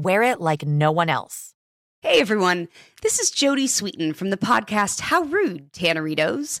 wear it like no one else. Hey everyone, this is Jodie Sweetin from the podcast How Rude, Tanneritos.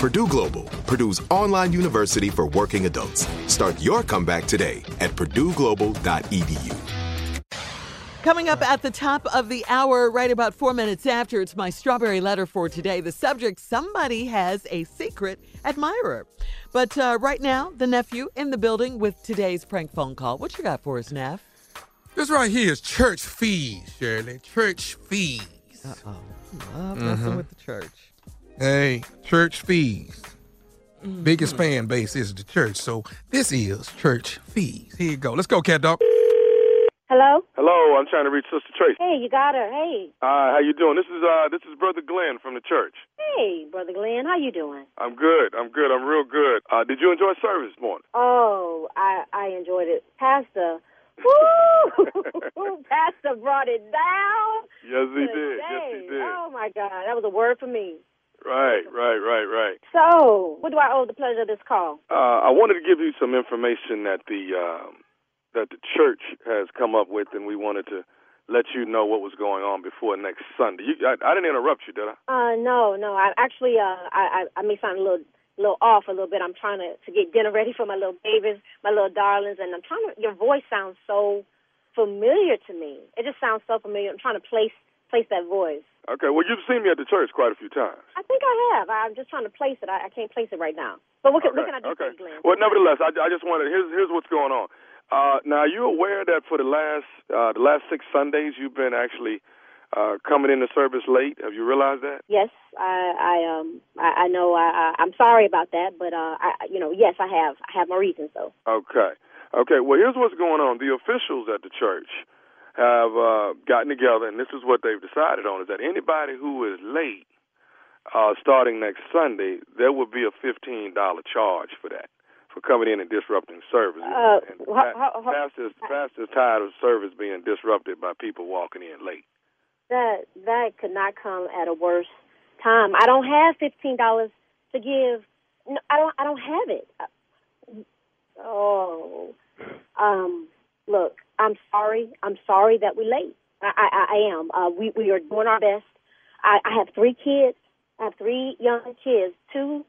Purdue Global, Purdue's online university for working adults. Start your comeback today at purdueglobal.edu. Coming up at the top of the hour, right about four minutes after, it's my strawberry letter for today. The subject somebody has a secret admirer. But uh, right now, the nephew in the building with today's prank phone call. What you got for us, Neff? This right here is church fees, Shirley. Church fees. Uh oh. Love messing Mhm. with the church. Hey, church fees. Biggest fan base is the church, so this is church fees. Here you go. Let's go, cat dog. Hello? Hello, I'm trying to reach Sister Tracy. Hey, you got her. Hey. Uh, how you doing? This is uh, this is Brother Glenn from the church. Hey, Brother Glenn, how you doing? I'm good. I'm good. I'm real good. Uh, did you enjoy service this morning? Oh, I I enjoyed it. Pastor. Woo! Pastor brought it down. Yes, he did. Yes, he did. Oh my God, that was a word for me. Right, right, right, right. So, what do I owe the pleasure of this call? Uh, I wanted to give you some information that the um, that the church has come up with, and we wanted to let you know what was going on before next Sunday. You, I, I didn't interrupt you, did I? Uh, no, no. I actually, uh, I, I, I may sound a little, little off a little bit. I'm trying to to get dinner ready for my little babies, my little darlings, and I'm trying to. Your voice sounds so familiar to me. It just sounds so familiar. I'm trying to place place that voice. Okay. Well, you've seen me at the church quite a few times. I think I have. I'm just trying to place it. I, I can't place it right now. But what can, what can I do okay. for you, Glenn? Well, nevertheless, I, I just wanted here's here's what's going on. Uh, now, are you aware that for the last uh, the last six Sundays you've been actually uh, coming into service late? Have you realized that? Yes, I, I um, I, I know. I, I, I'm sorry about that, but uh, I, you know, yes, I have. I have my reasons, though. Okay. Okay. Well, here's what's going on. The officials at the church have uh, gotten together, and this is what they've decided on: is that anybody who is late, uh, starting next Sunday, there will be a fifteen dollar charge for that, for coming in and disrupting service. Uh, and ho- pa- ho- ho- pastors, pastors tired of service being disrupted by people walking in late. That that could not come at a worse time. I don't have fifteen dollars to give. No, I don't. I don't have it. Uh, Oh, um, look, I'm sorry. I'm sorry that we're late. I, I, I am. Uh, we we are doing our best. I, I have three kids. I have three young kids, two,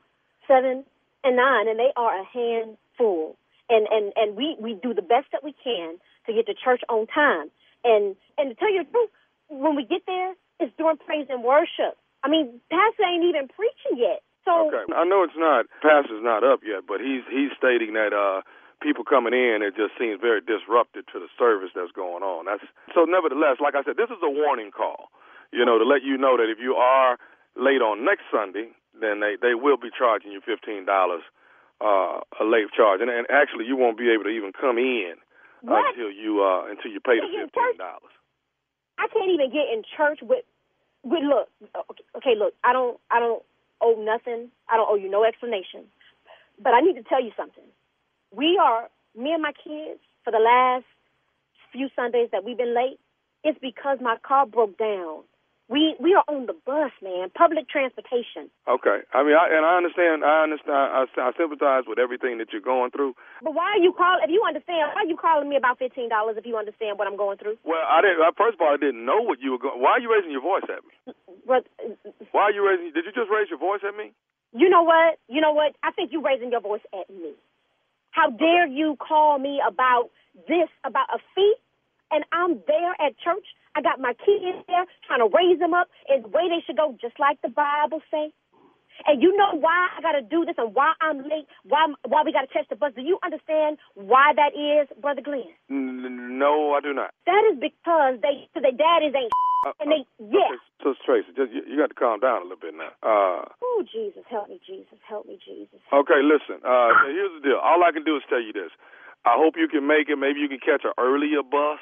seven, and nine, and they are a handful. And and and we we do the best that we can to get to church on time. And and to tell you the truth, when we get there, it's during praise and worship. I mean, Pastor ain't even preaching yet. So Okay, I know it's not pastor's not up yet, but he's he's stating that uh people coming in it just seems very disruptive to the service that's going on. That's so nevertheless, like I said, this is a warning call. You know, to let you know that if you are late on next Sunday, then they they will be charging you fifteen dollars uh a late charge. And, and actually you won't be able to even come in What? until you uh until you pay the fifteen dollars. I can't even get in church with with look. Okay, okay, look, I don't I don't owe nothing. I don't owe you no explanation. But I need to tell you something. We are me and my kids for the last few Sundays that we've been late. It's because my car broke down. We we are on the bus, man. Public transportation. Okay. I mean, I, and I understand. I understand. I, I sympathize with everything that you're going through. But why are you calling? If you understand, why are you calling me about fifteen dollars? If you understand what I'm going through, Well, I didn't. I, first of all, I didn't know what you were going. Why are you raising your voice at me? but Why are you raising? Did you just raise your voice at me? You know what? You know what? I think you're raising your voice at me. How dare you call me about this, about a fee? And I'm there at church. I got my kids there trying to raise them up in the way they should go, just like the Bible say. And you know why I got to do this and why I'm late, why why we got to catch the bus. Do you understand why that is, Brother Glenn? No, I do not. That is because they, their daddies ain't Uh, and they, yeah. Okay, so Tracy, just, you, you got to calm down a little bit now. Uh, Oh, Jesus, help me, Jesus, help me, Jesus. okay, listen. Uh, so here's the deal. All I can do is tell you this. I hope you can make it. Maybe you can catch an earlier bus.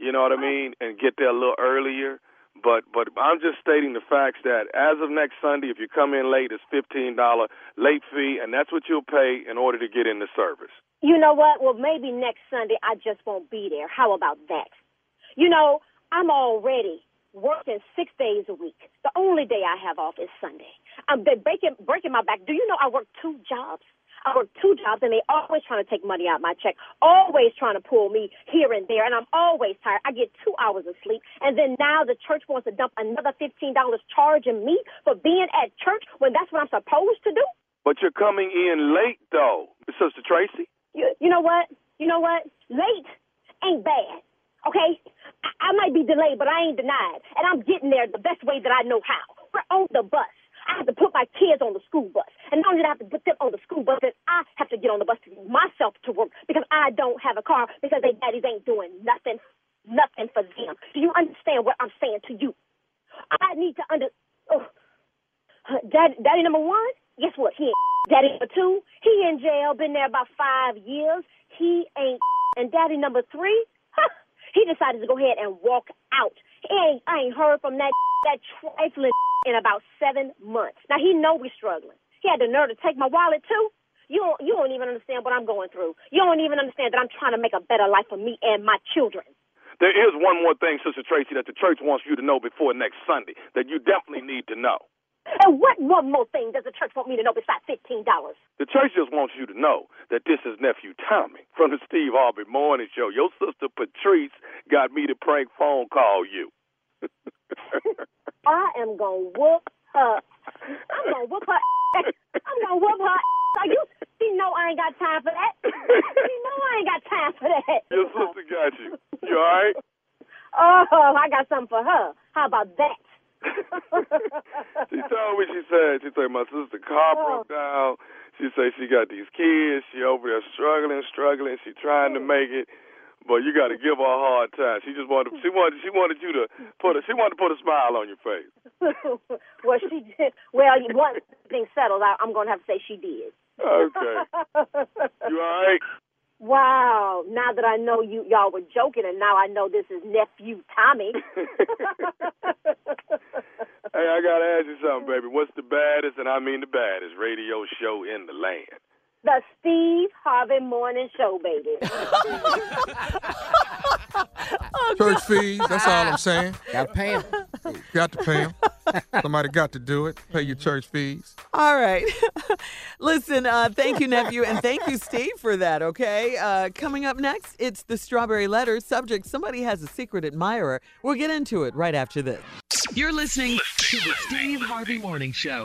You know what I mean, and get there a little earlier. But but I'm just stating the facts that as of next Sunday, if you come in late, it's fifteen dollar late fee, and that's what you'll pay in order to get in the service. You know what? Well, maybe next Sunday I just won't be there. How about that? You know, I'm already working six days a week. The only day I have off is Sunday. I'm breaking breaking my back. Do you know I work two jobs? I work two jobs, and they always trying to take money out my check, always trying to pull me here and there, and I'm always tired. I get two hours of sleep, and then now the church wants to dump another fifteen dollars charging me for being at church when that's what I'm supposed to do. But you're coming in late, though, Sister Tracy. You, you know what? You know what? Late ain't bad. Okay? I, I might be delayed, but I ain't denied. And I'm getting there the best way that I know how. We're on the bus. I have to put my kids on the school bus. And not only do I have to put them on the school bus, then I have to get on the bus to myself to work because I don't have a car because their daddies ain't doing nothing, nothing for them. Do you understand what I'm saying to you? I need to under. Oh, daddy, daddy number one, guess what? He ain't. Daddy number two, he in jail, been there about five years. He ain't. And daddy number three, huh, he decided to go ahead and walk out. Ain't, I ain't heard from that that trifling in about seven months. Now he know we struggling. He had the nerve to take my wallet too. You don't, you don't even understand what I'm going through. You don't even understand that I'm trying to make a better life for me and my children. There is one more thing, Sister Tracy, that the church wants you to know before next Sunday that you definitely need to know. And what one more thing does the church want me to know besides fifteen dollars? The church just wants you to know that this is nephew Tommy from the Steve Harvey Morning Show. Your sister Patrice got me to prank phone call you. I am gonna whoop her. I'm gonna whoop her. I'm gonna whoop her. Are you? She know I ain't got time for that. She know I ain't got time for that. Your sister got you. You all right? Oh, I got something for her. How about that? she told me, she said, she said, my sister car oh. broke down. She said she got these kids. She over there struggling, struggling. She trying to oh. make it. But you got to give her a hard time. She just wanted, she wanted, she wanted you to put a, she wanted to put a smile on your face. well, she did. Well, you- one thing settled. I, I'm gonna have to say she did. Okay. You all right? Wow. Now that I know you, y'all were joking, and now I know this is nephew Tommy. Hey, I gotta ask you something, baby. What's the baddest, and I mean the baddest, radio show in the land? The Steve Harvey Morning Show, baby. Church fees, that's all I'm saying. Got to pay 'em. Got to pay them. Somebody got to do it. Pay your church fees. All right. Listen, uh, thank you, nephew, and thank you, Steve, for that, okay? Uh, coming up next, it's the Strawberry Letter. Subject Somebody has a secret admirer. We'll get into it right after this. You're listening to the Steve Harvey Morning Show.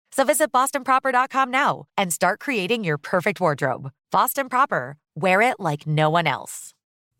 So visit BostonProper.com now and start creating your perfect wardrobe. Boston Proper. Wear it like no one else.